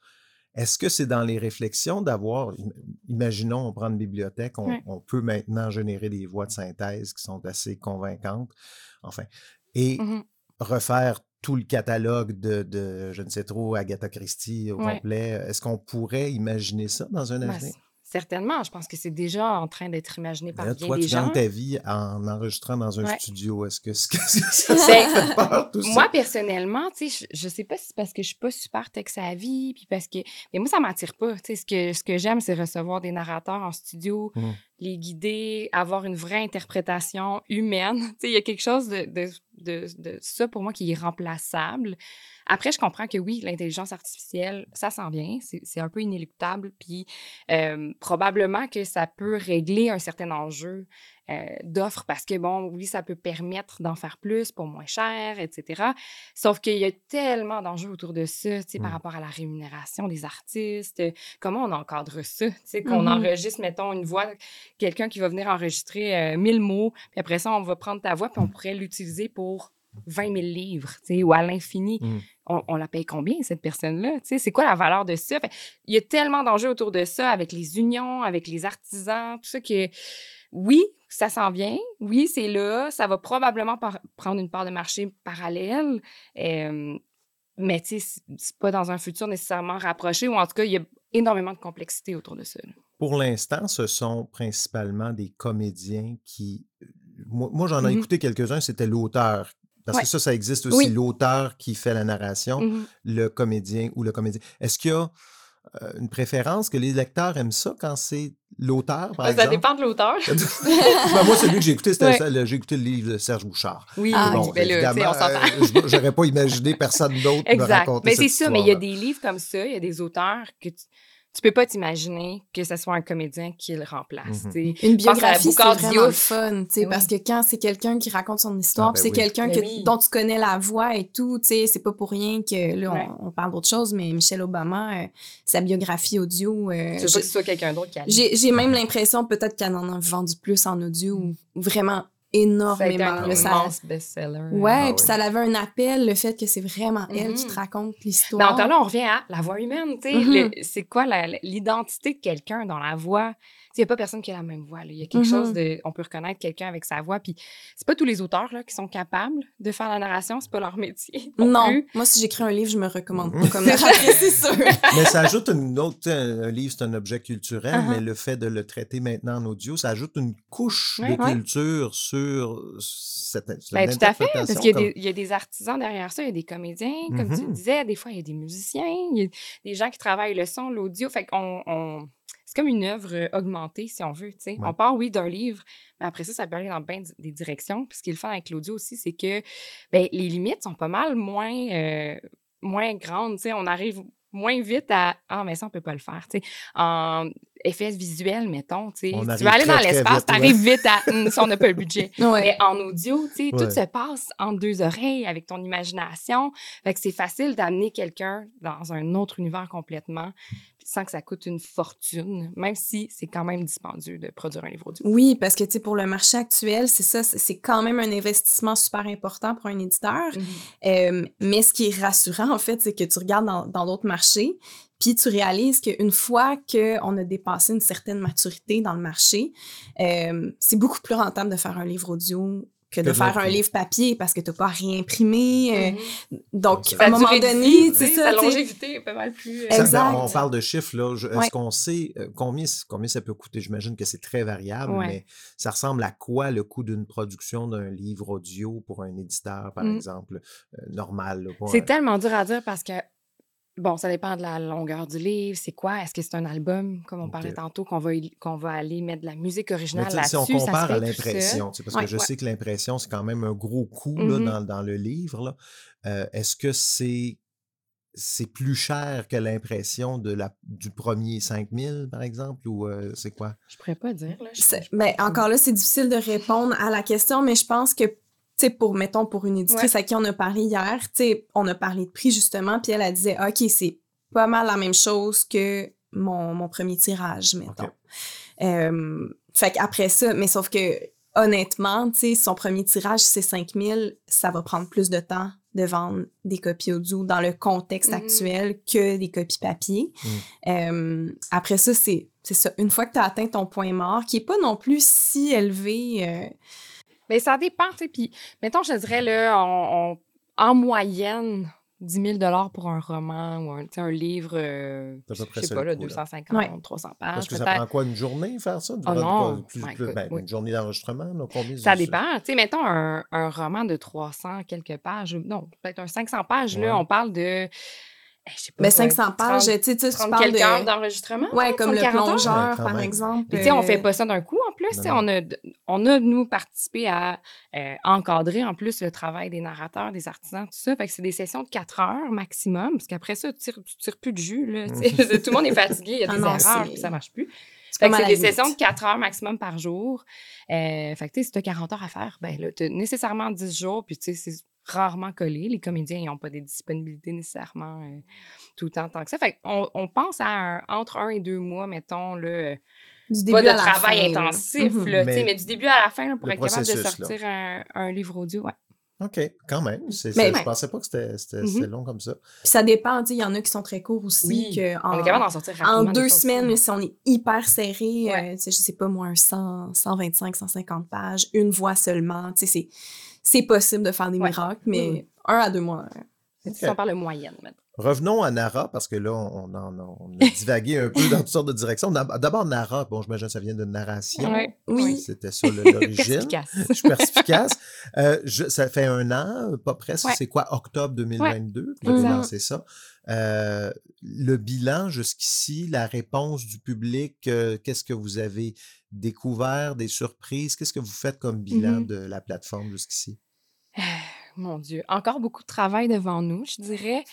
Est-ce que c'est dans les réflexions d'avoir, im- imaginons, on prend une bibliothèque, on, Ouais. on peut maintenant générer des voix de synthèse qui sont assez convaincantes, enfin, et Mhm. refaire tout le catalogue de, de, je ne sais trop, Agatha Christie au Ouais. complet. Est-ce qu'on pourrait imaginer ça dans un Ben, avenir? Certainement, je pense que c'est déjà en train d'être imaginé par Là, bien toi, des tu gens. ta vie en enregistrant dans un Ouais. studio. Est-ce que, ça, Ben, fait peur, tout ça? Moi, personnellement, tu sais, je, je sais pas si c'est parce que je suis pas super tech-savvy, puis parce que... Mais moi, ça m'attire pas. Tu sais, ce que, ce que j'aime, c'est recevoir des narrateurs en studio, Mm. les guider, avoir une vraie interprétation humaine. Tu sais, il y a quelque chose de, de, de, de ça, pour moi, qui est remplaçable. Après, je comprends que oui, l'intelligence artificielle, ça s'en vient, c'est un peu inéluctable, puis euh, probablement que ça peut régler un certain enjeu euh, d'offres parce que, bon, oui, ça peut permettre d'en faire plus pour moins cher, etc. Sauf qu'il y a tellement d'enjeux autour de ça, tu sais, par Mm. rapport à la rémunération des artistes, comment on encadre ça, tu sais, qu'on Mhm. enregistre, mettons, une voix, quelqu'un qui va venir enregistrer euh, 1000 mots, puis après ça, on va prendre ta voix, puis on pourrait l'utiliser pour 20 000 livres, tu sais, ou à l'infini. Mm. On, on la paye combien, cette personne-là? C'est quoi la valeur de ça? Il y a tellement d'enjeux autour de ça, avec les unions, avec les artisans, tout ça que, oui, ça s'en vient. Oui, c'est là. Ça va probablement par- prendre une part de marché parallèle. euh, mais, tu sais, c'est- pas dans un futur nécessairement rapproché, ou en tout cas, il y a énormément de complexité autour de ça. Pour l'instant, ce sont principalement des comédiens qui. Moi, moi, j'en ai Mhm. écouté quelques-uns, c'était l'auteur. Parce Ouais. que ça, ça existe aussi, Oui. l'auteur qui fait la narration, Mhm. le comédien ou le comédien. Est-ce qu'il y a euh, une préférence que les lecteurs aiment ça quand c'est l'auteur, par ça exemple? dépend de l'auteur. Ben, moi, celui que j'ai écouté, c'était Ouais. ça, j'ai écouté le livre de Serge Bouchard. Oui, Ah, oui, ok. ben là, tu sais, évidemment, on s'entend. euh, je- j'aurais pas imaginé personne d'autre me Exact. raconter Mais c'est ça, mais il y a des livres comme ça, il y a des auteurs que tu, tu peux pas t'imaginer que ce soit un comédien qui le remplace. Mhm. sais. Une biographie, c'est vraiment le fun, sais, Oui. parce que quand c'est quelqu'un qui raconte son histoire, Ah, ben c'est oui. quelqu'un Ben que- oui. dont tu connais la voix et tout, sais, c'est pas pour rien que, là, Ouais. on, on parle d'autre chose, mais Michelle Obama, euh, sa biographie audio, euh, Tu veux pas j'ai- que ce soit quelqu'un d'autre qui a j'ai j'ai même l'impression peut-être qu'elle en a vendu plus en audio, ou vraiment énormément. Un ça- immense best-seller. Ouais, Ah puis oui. ça avait un appel, le fait que c'est vraiment elle qui Mhm. te raconte Ben, l'histoire. encore là, on revient à la voix humaine. tu sais. Mhm. Le- C'est quoi l'identité de quelqu'un dans la voix? Il n'y a pas personne qui a la même voix. là. Il y a quelque chose de. On peut reconnaître quelqu'un avec sa voix. Puis c'est pas tous les auteurs là, qui sont capables de faire la narration. C'est pas leur métier. Non. non, plus. moi, si j'écris un livre, je me recommande pas comme narratrice, c'est sûr. Mais ça ajoute une autre, un livre, c'est un objet culturel, Uh-huh. mais le fait de le traiter maintenant en audio, ça ajoute une couche Ouais. de Ouais. culture sur cette, cette Ben, tout à fait, parce qu'il y, a comme- des- il y a des artisans derrière ça, il y a des comédiens, comme tu Mhm. le disais, des fois il y a des musiciens, il y a des gens qui travaillent le son, l'audio. Fait qu'on on- comme une œuvre augmentée, si on veut. Ouais. On part, oui, d'un livre, mais après ça, ça peut aller dans bien des directions. Puis ce qui est le fun avec l'audio aussi, c'est que ben, les limites sont pas mal moins, euh, moins grandes. On arrive moins vite à Ah, mais ça, on peut pas le faire. En effets visuels, mettons. tu Si veux aller très, dans l'espace, tu arrives vite à Hum, ça, on n'a pas le budget. Ouais. Mais en audio, Ouais. tout se passe entre deux oreilles avec ton imagination. Fait que c'est facile d'amener quelqu'un dans un autre univers complètement sans que ça coûte une fortune, même si c'est quand même dispendieux de produire un livre audio. Oui, parce que, tu sais, pour le marché actuel, c'est ça, c'est- quand même un investissement super important pour un éditeur. Euh, mais ce qui est rassurant, en fait, c'est que tu regardes dans dans d'autres marchés, puis tu réalises qu'une fois qu'on a dépassé une certaine maturité dans le marché, euh, c'est beaucoup plus rentable de faire un livre audio que de faire un livre papier parce que tu n'as pas à réimprimer. euh, Mhm. donc, à un moment donné, c'est ça. Longévité est pas mal plus. euh, Ça, Exact. on parle de chiffres, là. Est-ce Ouais. qu'on sait euh, combien, combien ça peut coûter? J'imagine que c'est très variable, Ouais. mais ça ressemble à quoi le coût d'une production d'un livre audio pour un éditeur, par Mm. exemple, euh, normal? C'est un- tellement dur à dire parce que, bon, ça dépend de la longueur du livre. C'est quoi? Est-ce que c'est un album, comme on parlait tantôt, qu'on va, qu'on va aller mettre de la musique Mais originale là-dessus? si on ça compare à l'impression, parce Ouais, que je ouais. sais que l'impression, c'est quand même un gros coût là, Mhm. dans, dans le livre. Euh, Est-ce que c'est c'est plus cher que l'impression de la, du premier 5000, par exemple, ou euh, c'est quoi? Je pourrais pas dire. Là. Je- ben, encore là, c'est difficile de répondre à la question, mais je pense que, sais, pour, mettons, pour une éditrice à qui on a parlé hier, tu sais, on a parlé de prix, justement, puis elle, a disait, OK, c'est pas mal la même chose que mon, mon premier tirage, mettons. OK. Euh, fait qu'après ça, mais sauf que, honnêtement, tu sais, son premier tirage, c'est 5000, ça va prendre plus de temps de vendre des copies audio dans le contexte Mhm. actuel que des copies papier. Mm. Euh, après ça, c'est c'est ça. Une fois que tu as atteint ton point mort, qui est pas non plus si élevé, euh, Mais ça dépend, tu sais. Puis, mettons, je te dirais, là, on, on- en moyenne, 10 000 pour un roman ou un, livre, euh, je sais ça pas, là, coût, là. 250, Ouais. 300 Parce pages, que ça prend quoi, une journée faire ça? Pas- non, plus- my plus- ben, oui. Une journée d'enregistrement? là, combien Ça de- dépend. Tu sais, mettons un, un roman de 300 quelques pages, non, peut-être un 500 pages, Ouais. là, on parle de, pas. ben ouais, 500 pages, 30 tu sais, tu 30 parles quelques heures de... d'enregistrement. Ouais, là, comme le 30, 40 heures. plongeur, Ouais, par exemple. Puis, tu sais, on euh, fait pas ça d'un coup en plus. tu sais, Non, On, a, on a, nous, participé à euh, encadrer en plus le travail des narrateurs, des artisans, tout ça. Fait que c'est des sessions de 4 heures maximum, parce qu'après ça, tu tires, tu tires plus de jus. Là. Tout le monde est fatigué, il y a Ah des non, erreurs, puis ça marche plus. Fait que c'est des sessions de limite. 4 heures maximum par jour. Euh, fait que, tu sais, si tu as 40 heures à faire, ben là, tu as nécessairement 10 jours, puis tu sais, c'est rarement collé. Les comédiens, ils n'ont pas des disponibilités nécessairement euh, tout le temps tant que ça. Fait qu'on on pense à un- entre un et deux mois, mettons, là, Du pas début de à la travail fin, intensif, là, sais, Mais mais du début à la fin, là, pour le être capable de sortir un, un livre audio. Ouais. OK, quand même. Mais- c'est- je pensais pas que c'était, c'était- long comme ça. Puis ça dépend, tu sais, il y en a qui sont très courts aussi. Oui, que On en, est capable d'en sortir en rapidement. deux aussi. semaines, mais si on est hyper serré, Ouais. euh, je sais pas moi, un 100, 125, 150 pages, une voix seulement, tu sais, c'est, c'est possible de faire des miracles, mais un à deux mois. Euh, Si on parle de moyenne maintenant. Revenons à Nara, parce que là, on, a- on a divagué un peu dans toutes sortes de directions. D'ab- D'abord, Nara, bon, j'imagine que ça vient de narration. Ouais. Oui. C'était ça le- l'origine. Perspicace. Je suis perspicace. Euh, je- ça fait un an, euh, pas presque. Ouais. C'est quoi, octobre 2022? Vous avez lancé ça. Euh, le bilan jusqu'ici, la réponse du public, euh, qu'est-ce que vous avez découvert, des surprises? Qu'est-ce que vous faites comme bilan Mhm. de la plateforme jusqu'ici? Mon Dieu, encore beaucoup de travail devant nous, je dirais.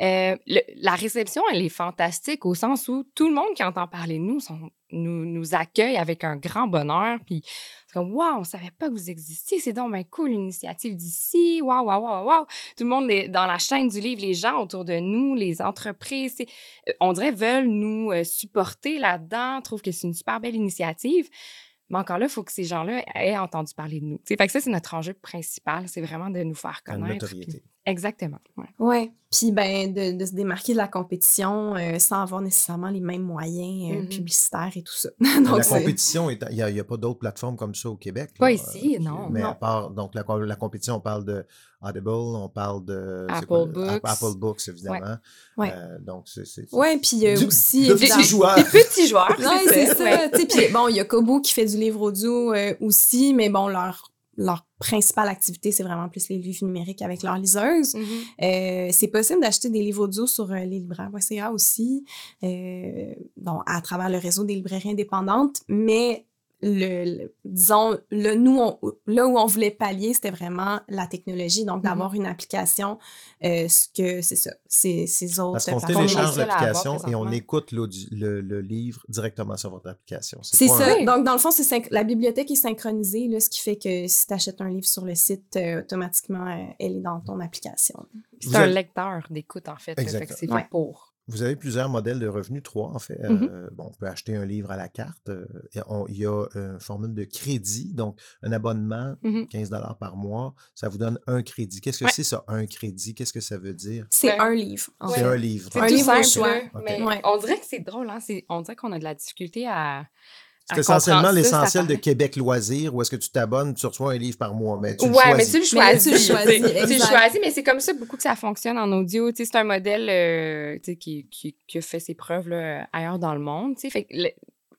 Euh, la réception, elle est fantastique au sens où tout le monde qui entend parler de nous nous, accueille avec un grand bonheur. Puis, c'est comme, waouh, on savait pas que vous existiez. C'est donc bien cool, l'initiative d'ici. Waouh, waouh, waouh, waouh. Tout le monde dans la chaîne du livre, les gens autour de nous, les entreprises, euh, on dirait, veulent nous euh, supporter là-dedans, trouvent que c'est une super belle initiative. Mais encore là, il faut que ces gens-là aient entendu parler de nous. Tu sais, fait que ça, c'est notre enjeu principal, c'est vraiment de nous faire Une connaître. notoriété. puis- Exactement. ouais. Ouais. Puis, ben, de, de se démarquer de la compétition euh, sans avoir nécessairement les mêmes moyens euh, Mhm. publicitaires et tout ça. la Donc, compétition, il n'y a, pas d'autres plateformes comme ça au Québec. Pas là. ici, Euh, non, Mais à non. part, donc la, la compétition, on parle de Audible, on parle de Apple quoi, Books. Apple Books, évidemment. Ouais. Euh, donc, c'est. Ouais, puis euh, aussi. de petits joueurs. Des petits joueurs. Ouais, c'est ça. ouais. Puis bon, il y a Kobo qui fait du livre audio euh, aussi, mais bon, leur leur principale activité, c'est vraiment plus les livres numériques avec leur liseuse. Mhm. Euh, c'est possible d'acheter des livres audio sur euh, leslibraires.ca aussi, euh, bon, à travers le réseau des librairies indépendantes, mais le, le- disons, le, nous, on- là où on voulait pallier, c'était vraiment la technologie, donc d'avoir une application, euh, ce que c'est ça, c'est ces autres Parce qu'on télécharge l'application et on écoute le, le livre directement sur votre application. C'est ça. un- Donc, dans le fond, c'est la bibliothèque est synchronisée, là, ce qui fait que si tu achètes un livre sur le site, euh, automatiquement, euh, elle est dans ton application. C'est un lecteur d'écoute, en fait. c'est fait Ouais. pour. Vous avez plusieurs modèles de revenus, trois en fait. Mm-hmm. Euh, bon, on peut acheter un livre à la carte. euh, on- il y a une formule de crédit, donc un abonnement, Mhm. 15 par mois, ça vous donne un crédit. Qu'est-ce que Ouais. c'est ça, un crédit? Qu'est-ce que ça veut dire? C'est Ouais. un livre. en C'est un livre. C'est Un livre choix. là, Ok. mais Ouais. on dirait que c'est drôle, hein? c'est- On dirait qu'on a de la difficulté à. C'est essentiellement l'essentiel de Québec Loisirs où est-ce que tu t'abonnes, tu reçois un livre par mois, mais tu ouais, mais tu le Mais choisis. tu le choisis, tu. Tu choisis, mais c'est comme ça beaucoup que ça fonctionne en audio. Tu C'est un modèle euh, tu qui, qui, qui a fait ses preuves là, ailleurs dans le monde. tu sais. Fait que le,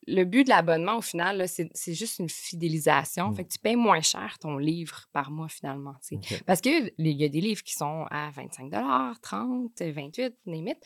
le but de l'abonnement, au final, c'est juste une fidélisation. Mm. Fait que tu payes moins cher ton livre par mois, finalement. tu sais. Ok. Parce qu'il y a des livres qui sont à 25 30 28 limite.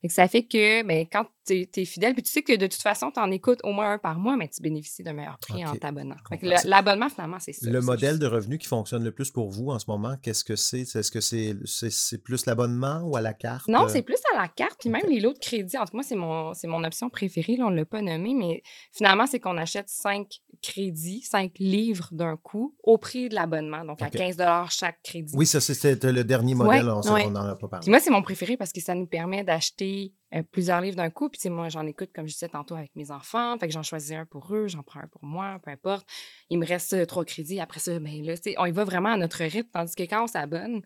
Fait que ça fait que ben, quand tu es, fidèle, puis tu sais que de toute façon, tu en écoutes au moins un par mois, mais tu bénéficies d'un meilleur prix en t'abonnant. Le- L'abonnement, finalement, c'est ça. Le modèle de revenu qui fonctionne le plus pour vous en ce moment, qu'est-ce que c'est? Est-ce que c'est plus l'abonnement ou à la carte? Non, Euh, c'est plus à la carte, puis même les lots de crédit. En tout cas, moi, c'est mon, c'est mon option préférée. Là, on ne l'a pas nommé, mais finalement, c'est qu'on achète cinq crédits, cinq livres d'un coup au prix de l'abonnement. Donc, à Ok. 15 chaque crédit. Oui, ça, c'était le dernier Ouais, modèle, on ouais. n'en a pas parlé. Puis moi, c'est mon préféré parce que ça nous permet d'acheter euh, plusieurs livres d'un coup. Puis, moi, j'en écoute, comme je disais tantôt, avec mes enfants. Fait que j'en choisis un pour eux, j'en prends un pour moi, peu importe. Il me reste euh, trois crédits. Après ça, ben là, on y va vraiment à notre rythme. Tandis que quand on s'abonne,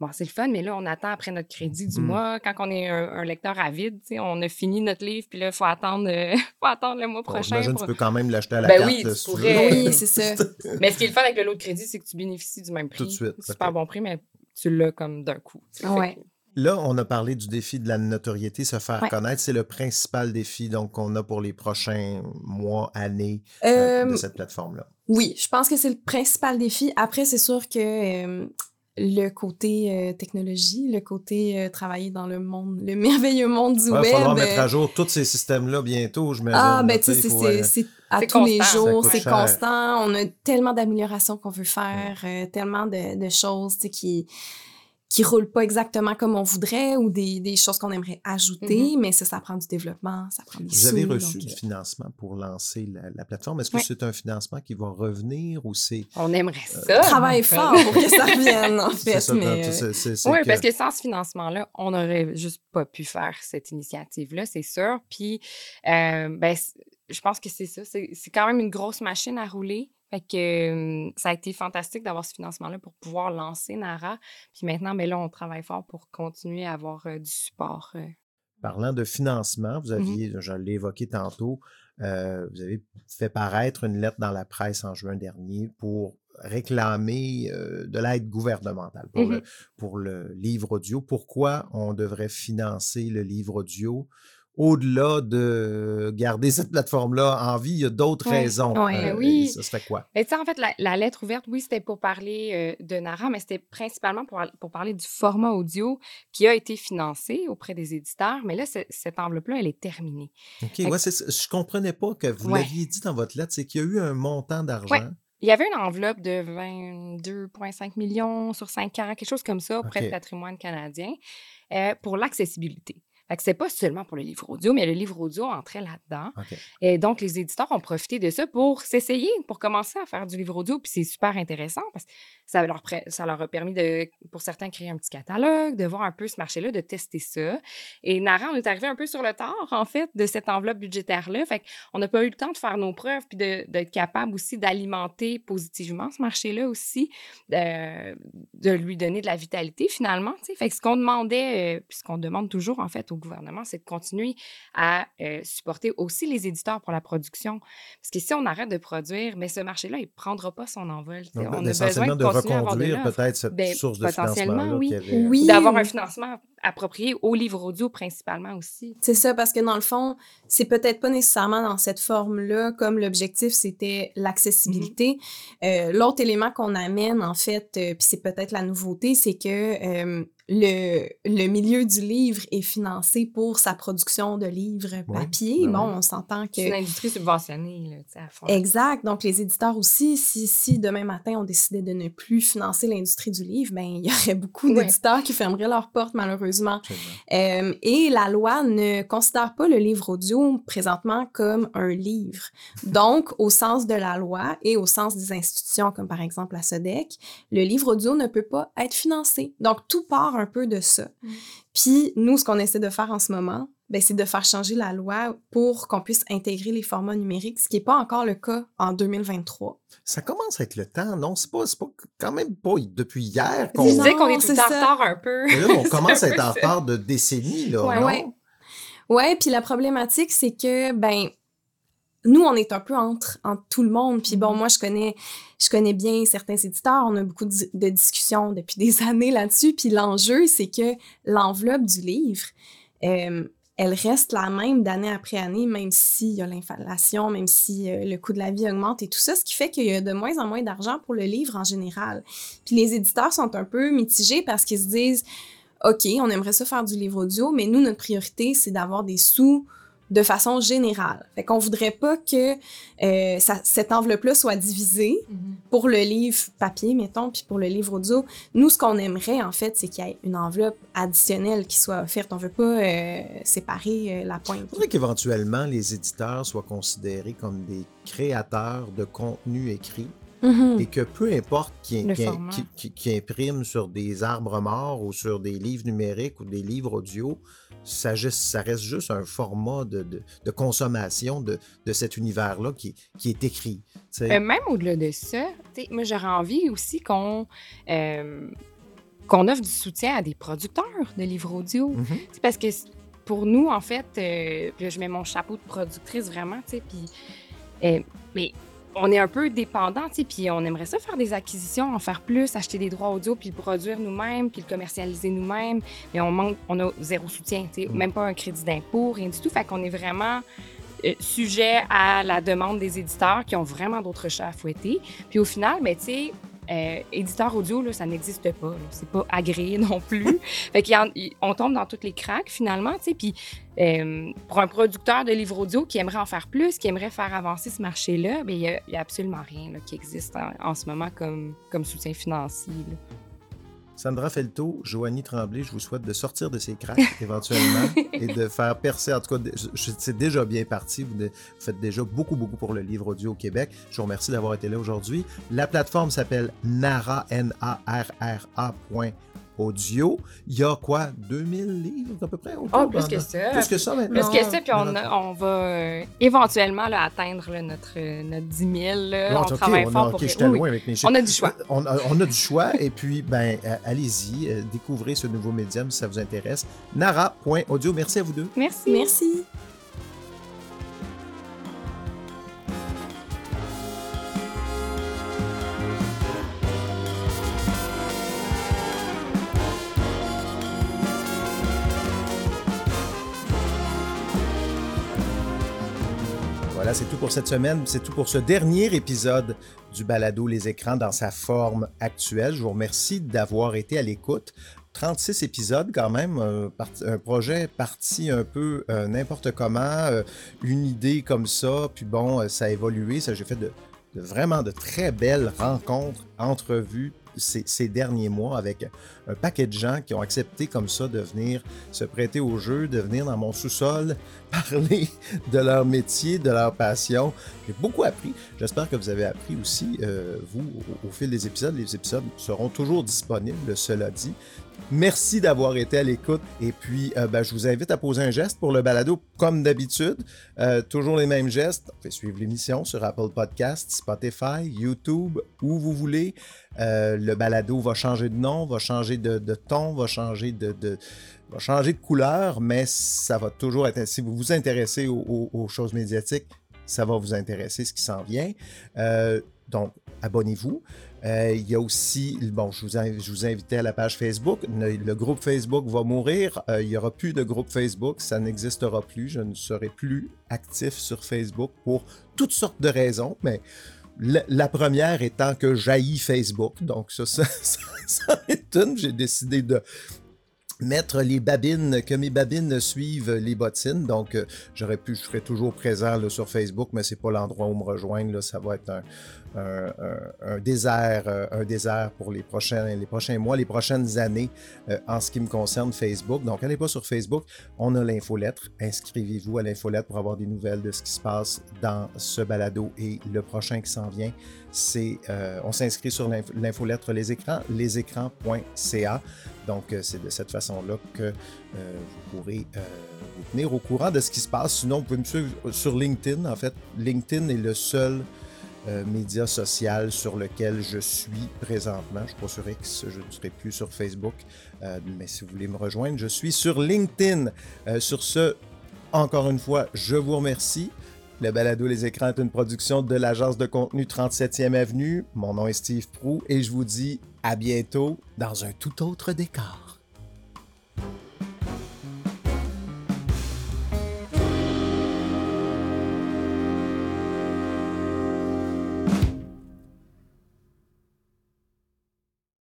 bon, c'est le fun, mais là, on attend après notre crédit du Mm. mois. Quand on est un, un lecteur avide, tu sais, on a fini notre livre, puis là, il faut attendre, euh, faut attendre le mois Bon, prochain. J'imagine que pour- tu peux quand même l'acheter à la Ben carte. oui, tu pourrais. Oui, c'est ça. Mais ce qui est le fun avec le lot de crédit, c'est que tu bénéficies du même prix. Tout de suite, Super bon prix, mais tu l'as comme d'un coup. Ouais. que- Là, on a parlé du défi de la notoriété, se faire Ouais. connaître. C'est le principal défi donc qu'on a pour les prochains mois, années euh, Euh, de cette plateforme-là. Oui, je pense que c'est le principal défi. Après, c'est sûr que euh, le côté euh, technologie, le côté euh, travailler dans le monde, le merveilleux monde du Il va web. falloir mettre euh, à jour tous ces systèmes-là bientôt, je me Ah, ben tu sais, c'est- à tous les constant. Jours, c'est constant. On a tellement d'améliorations qu'on veut faire, euh, tellement de, de choses tu sais, qui qui roulent pas exactement comme on voudrait ou des, des choses qu'on aimerait ajouter, mais ça, ça prend du développement, ça prend des Vous avez reçu donc, du euh, financement pour lancer la, la plateforme. Est-ce que c'est un financement qui va revenir ou c'est. On aimerait ça. travaille fort pour que ça revienne, en fait. ça, mais, euh, Oui, que- parce que sans ce financement-là, on n'aurait juste pas pu faire cette initiative-là, c'est sûr. Puis, euh, ben, je pense que c'est ça. C'est quand même une grosse machine à rouler. Fait que ça a été fantastique d'avoir ce financement-là pour pouvoir lancer Nara. Puis maintenant, ben là, on travaille fort pour continuer à avoir du support. Parlant de financement, Mmh vous aviez, je l'ai évoqué tantôt, euh, vous avez fait paraître une lettre dans la presse en juin dernier pour réclamer euh, de l'aide gouvernementale pour, Mmh le, pour le livre audio. Pourquoi on devrait financer le livre audio? Au-delà de garder cette plateforme-là en vie, il y a d'autres raisons. Ouais. Euh, Oui. Ça serait quoi? Mais tu sais, en fait, la, la lettre ouverte, oui, c'était pour parler euh, de Nara, mais c'était principalement pour, pour parler du format audio qui a été financé auprès des éditeurs. Mais là, ce- cette enveloppe-là, elle est terminée. OK, Fait ouais, je comprenais pas que vous Ouais. l'aviez dit dans votre lettre, c'est qu'il y a eu un montant d'argent. Il y avait une enveloppe de 22,5 millions sur 5 ans, quelque chose comme ça, auprès de patrimoine canadien, euh, pour l'accessibilité. Fait que c'est pas seulement pour le livre audio, mais le livre audio entrait là-dedans. Et donc, les éditeurs ont profité de ça pour s'essayer, pour commencer à faire du livre audio. Puis c'est super intéressant parce que ça leur, ça leur a permis, de, pour certains, créer un petit catalogue, de voir un peu ce marché-là, de tester ça. Et Nara, on est arrivé un peu sur le tard, en fait, de cette enveloppe budgétaire-là. Fait qu'on n'a pas eu le temps de faire nos preuves puis d'être capable aussi d'alimenter positivement ce marché-là aussi, de, de lui donner de la vitalité finalement. tu sais. Fait que ce qu'on demandait, euh, puis ce qu'on demande toujours en fait au gouvernement, c'est de continuer à euh, supporter aussi les éditeurs pour la production. Parce que si on arrête de produire, mais ce marché-là, il ne prendra pas son envol. Donc, on a besoin essentiellement de continuer reconduire peut-être cette Ben, source de potentiellement, financement-là oui. Oui. D'avoir un financement approprié au livre audio principalement aussi. C'est ça, parce que dans le fond, c'est peut-être pas nécessairement dans cette forme-là, comme l'objectif, c'était l'accessibilité. Euh, L'autre élément qu'on amène, en fait, euh, puis c'est peut-être la nouveauté, c'est que euh, le, le, milieu du livre est financé pour sa production de livres papier. ben bon, on s'entend que... C'est une industrie subventionnée, là, tu sais, à fond. Exact. Donc, les éditeurs aussi, si, si demain matin, on décidait de ne plus financer l'industrie du livre, ben, il y aurait beaucoup Ouais. d'éditeurs qui fermeraient leurs portes, malheureusement. Euh, et la loi ne considère pas le livre audio présentement comme un livre. Donc, au sens de la loi et au sens des institutions, comme par exemple la SODEC, le livre audio ne peut pas être financé. Donc, tout part un peu de ça. Mm. Puis, nous, ce qu'on essaie de faire en ce moment, c'est de faire changer la loi pour qu'on puisse intégrer les formats numériques, ce qui n'est pas encore le cas en 2023. Ça commence avec le temps, non? C'est pas, c'est pas quand même pas depuis hier qu'on. Tu disais qu'on est tout en ça. retard un peu. Là, on commence à être en retard de décennies, là. Ouais, non? Ouais. Ouais, puis la problématique, c'est que, ben, nous, on est un peu entre, entre tout le monde. Puis bon, moi, je connais, je connais bien certains éditeurs. On a beaucoup de, de discussions depuis des années là-dessus. Puis l'enjeu, c'est que l'enveloppe du livre, euh, elle reste la même d'année après année, même s'il y a l'inflation, même si euh, le coût de la vie augmente et tout ça, ce qui fait qu'il y a de moins en moins d'argent pour le livre en général. Puis les éditeurs sont un peu mitigés parce qu'ils se disent, OK, on aimerait ça faire du livre audio, mais nous, notre priorité, c'est d'avoir des sous de façon générale. Fait qu'on voudrait pas que euh, ça- cette enveloppe-là soit divisée pour le livre papier, mettons, puis pour le livre audio. Nous, ce qu'on aimerait, en fait, c'est qu'il y ait une enveloppe additionnelle qui soit offerte. On veut pas euh, séparer euh, la pointe. Il faudrait qu'éventuellement les éditeurs soient considérés comme des créateurs de contenu écrit Mhm. et que peu importe qui, Le qui- format. qui- imprime sur des arbres morts ou sur des livres numériques ou des livres audio, ça, reste juste un format de, de- de consommation de, de cet univers-là qui, qui est écrit. Euh, même au-delà de ça, moi j'aurais envie aussi qu'on euh, qu'on offre du soutien à des producteurs de livres audio. Mhm. C'est parce que pour nous, en fait, euh, je mets mon chapeau de productrice vraiment, tu sais, puis mais on est un peu dépendant, puis on aimerait ça faire des acquisitions, en faire plus, acheter des droits audio, puis le produire nous-mêmes, puis le commercialiser nous-mêmes, mais on manque, on a zéro soutien, Mm. même pas un crédit d'impôt, rien du tout, fait qu'on est vraiment euh, sujet à la demande des éditeurs qui ont vraiment d'autres chats à fouetter. Puis au final, ben, tu sais, euh, éditeur audio, là, ça n'existe pas. C'est pas agréé non plus. fait tombe dans toutes les craques, finalement, euh, pour un producteur de livres audio qui aimerait en faire plus, qui aimerait faire avancer ce marché-là, ben, il n'y a, absolument rien qui existe en, ce moment comme, comme soutien financier. Sandra Felto, Joanie Tremblay, je vous souhaite de sortir de ces craques éventuellement et de faire percer. En tout cas, c'est déjà bien parti. Vous, de- vous faites déjà beaucoup, beaucoup pour le livre audio au Québec. Je vous remercie d'avoir été là aujourd'hui. La plateforme s'appelle Nara, N-A-R-R-A. Audio. Il y a quoi, 2000 livres à peu près? autour Oh, plus que ça. Plus que ça maintenant? Plus que ça, puis on, a- on va euh, éventuellement là, atteindre là, notre, euh, notre 10 000. là. Non, on ok, travaille on fort a, pour... Oui, oui. avec mes. On a du choix. On a, on a du choix. et puis, ben, euh, allez-y, euh, découvrez ce nouveau médium si ça vous intéresse. Nara.audio. Merci à vous deux. Merci. Merci. C'est tout pour cette semaine. C'est tout pour ce dernier épisode du balado Les écrans dans sa forme actuelle. Je vous remercie d'avoir été à l'écoute. 36 épisodes quand même, un, projet parti un peu euh, n'importe comment, euh, une idée comme ça, puis bon, euh, ça a évolué, ça j'ai fait de vraiment de très belles rencontres, entrevues ces, derniers mois avec un paquet de gens qui ont accepté comme ça de venir se prêter au jeu, de venir dans mon sous-sol parler de leur métier, de leur passion. J'ai beaucoup appris. J'espère que vous avez appris aussi, euh, vous, au, au fil des épisodes. Les épisodes seront toujours disponibles, cela dit. Merci d'avoir été à l'écoute. Et puis, euh, ben, je vous invite à poser un geste pour le balado, comme d'habitude. Euh, toujours les mêmes gestes. Faites suivre l'émission sur Apple Podcasts, Spotify, YouTube, où vous voulez. Euh, le balado va changer de nom, va changer de, ton, va changer de, va changer de couleur, mais ça va toujours être. Si vous vous intéressez aux, choses médiatiques, ça va vous intéresser ce qui s'en vient. Donc, abonnez-vous. Euh, il y a aussi, bon, je vous, je invitais à la page Facebook. Le, groupe Facebook va mourir. Euh, il n'y aura plus de groupe Facebook. Ça n'existera plus. Je ne serai plus actif sur Facebook pour toutes sortes de raisons, mais la, première étant que jaillit Facebook. Donc, ça, ça, ça une. J'ai décidé de, mettre les babines, que mes babines suivent les bottines. Donc, euh, j'aurais pu, je serais toujours présent sur Facebook, mais c'est pas l'endroit où me rejoindre. Ça va être un, un, désert, euh, un désert pour les prochains, mois, les prochaines années euh, en ce qui me concerne Facebook. Donc, allez pas sur Facebook. On a l'infolettre. Inscrivez-vous à l'infolettre pour avoir des nouvelles de ce qui se passe dans ce balado et le prochain qui s'en vient. C'est, on s'inscrit sur l'infolettre Les Écrans, lesécrans.ca. Donc, euh, c'est de cette façon-là que euh, vous pourrez euh, vous tenir au courant de ce qui se passe. Sinon, vous pouvez me suivre sur LinkedIn. En fait, LinkedIn est le seul média social sur lequel je suis présentement. Je suis pas X, je ne serai plus sur Facebook. mais si vous voulez me rejoindre, je suis sur LinkedIn. sur ce, encore une fois, je vous remercie. Le balado Les écrans est une production de l'agence de contenu 37e Avenue. Mon nom est Steve Prou et je vous dis à bientôt dans un tout autre décor.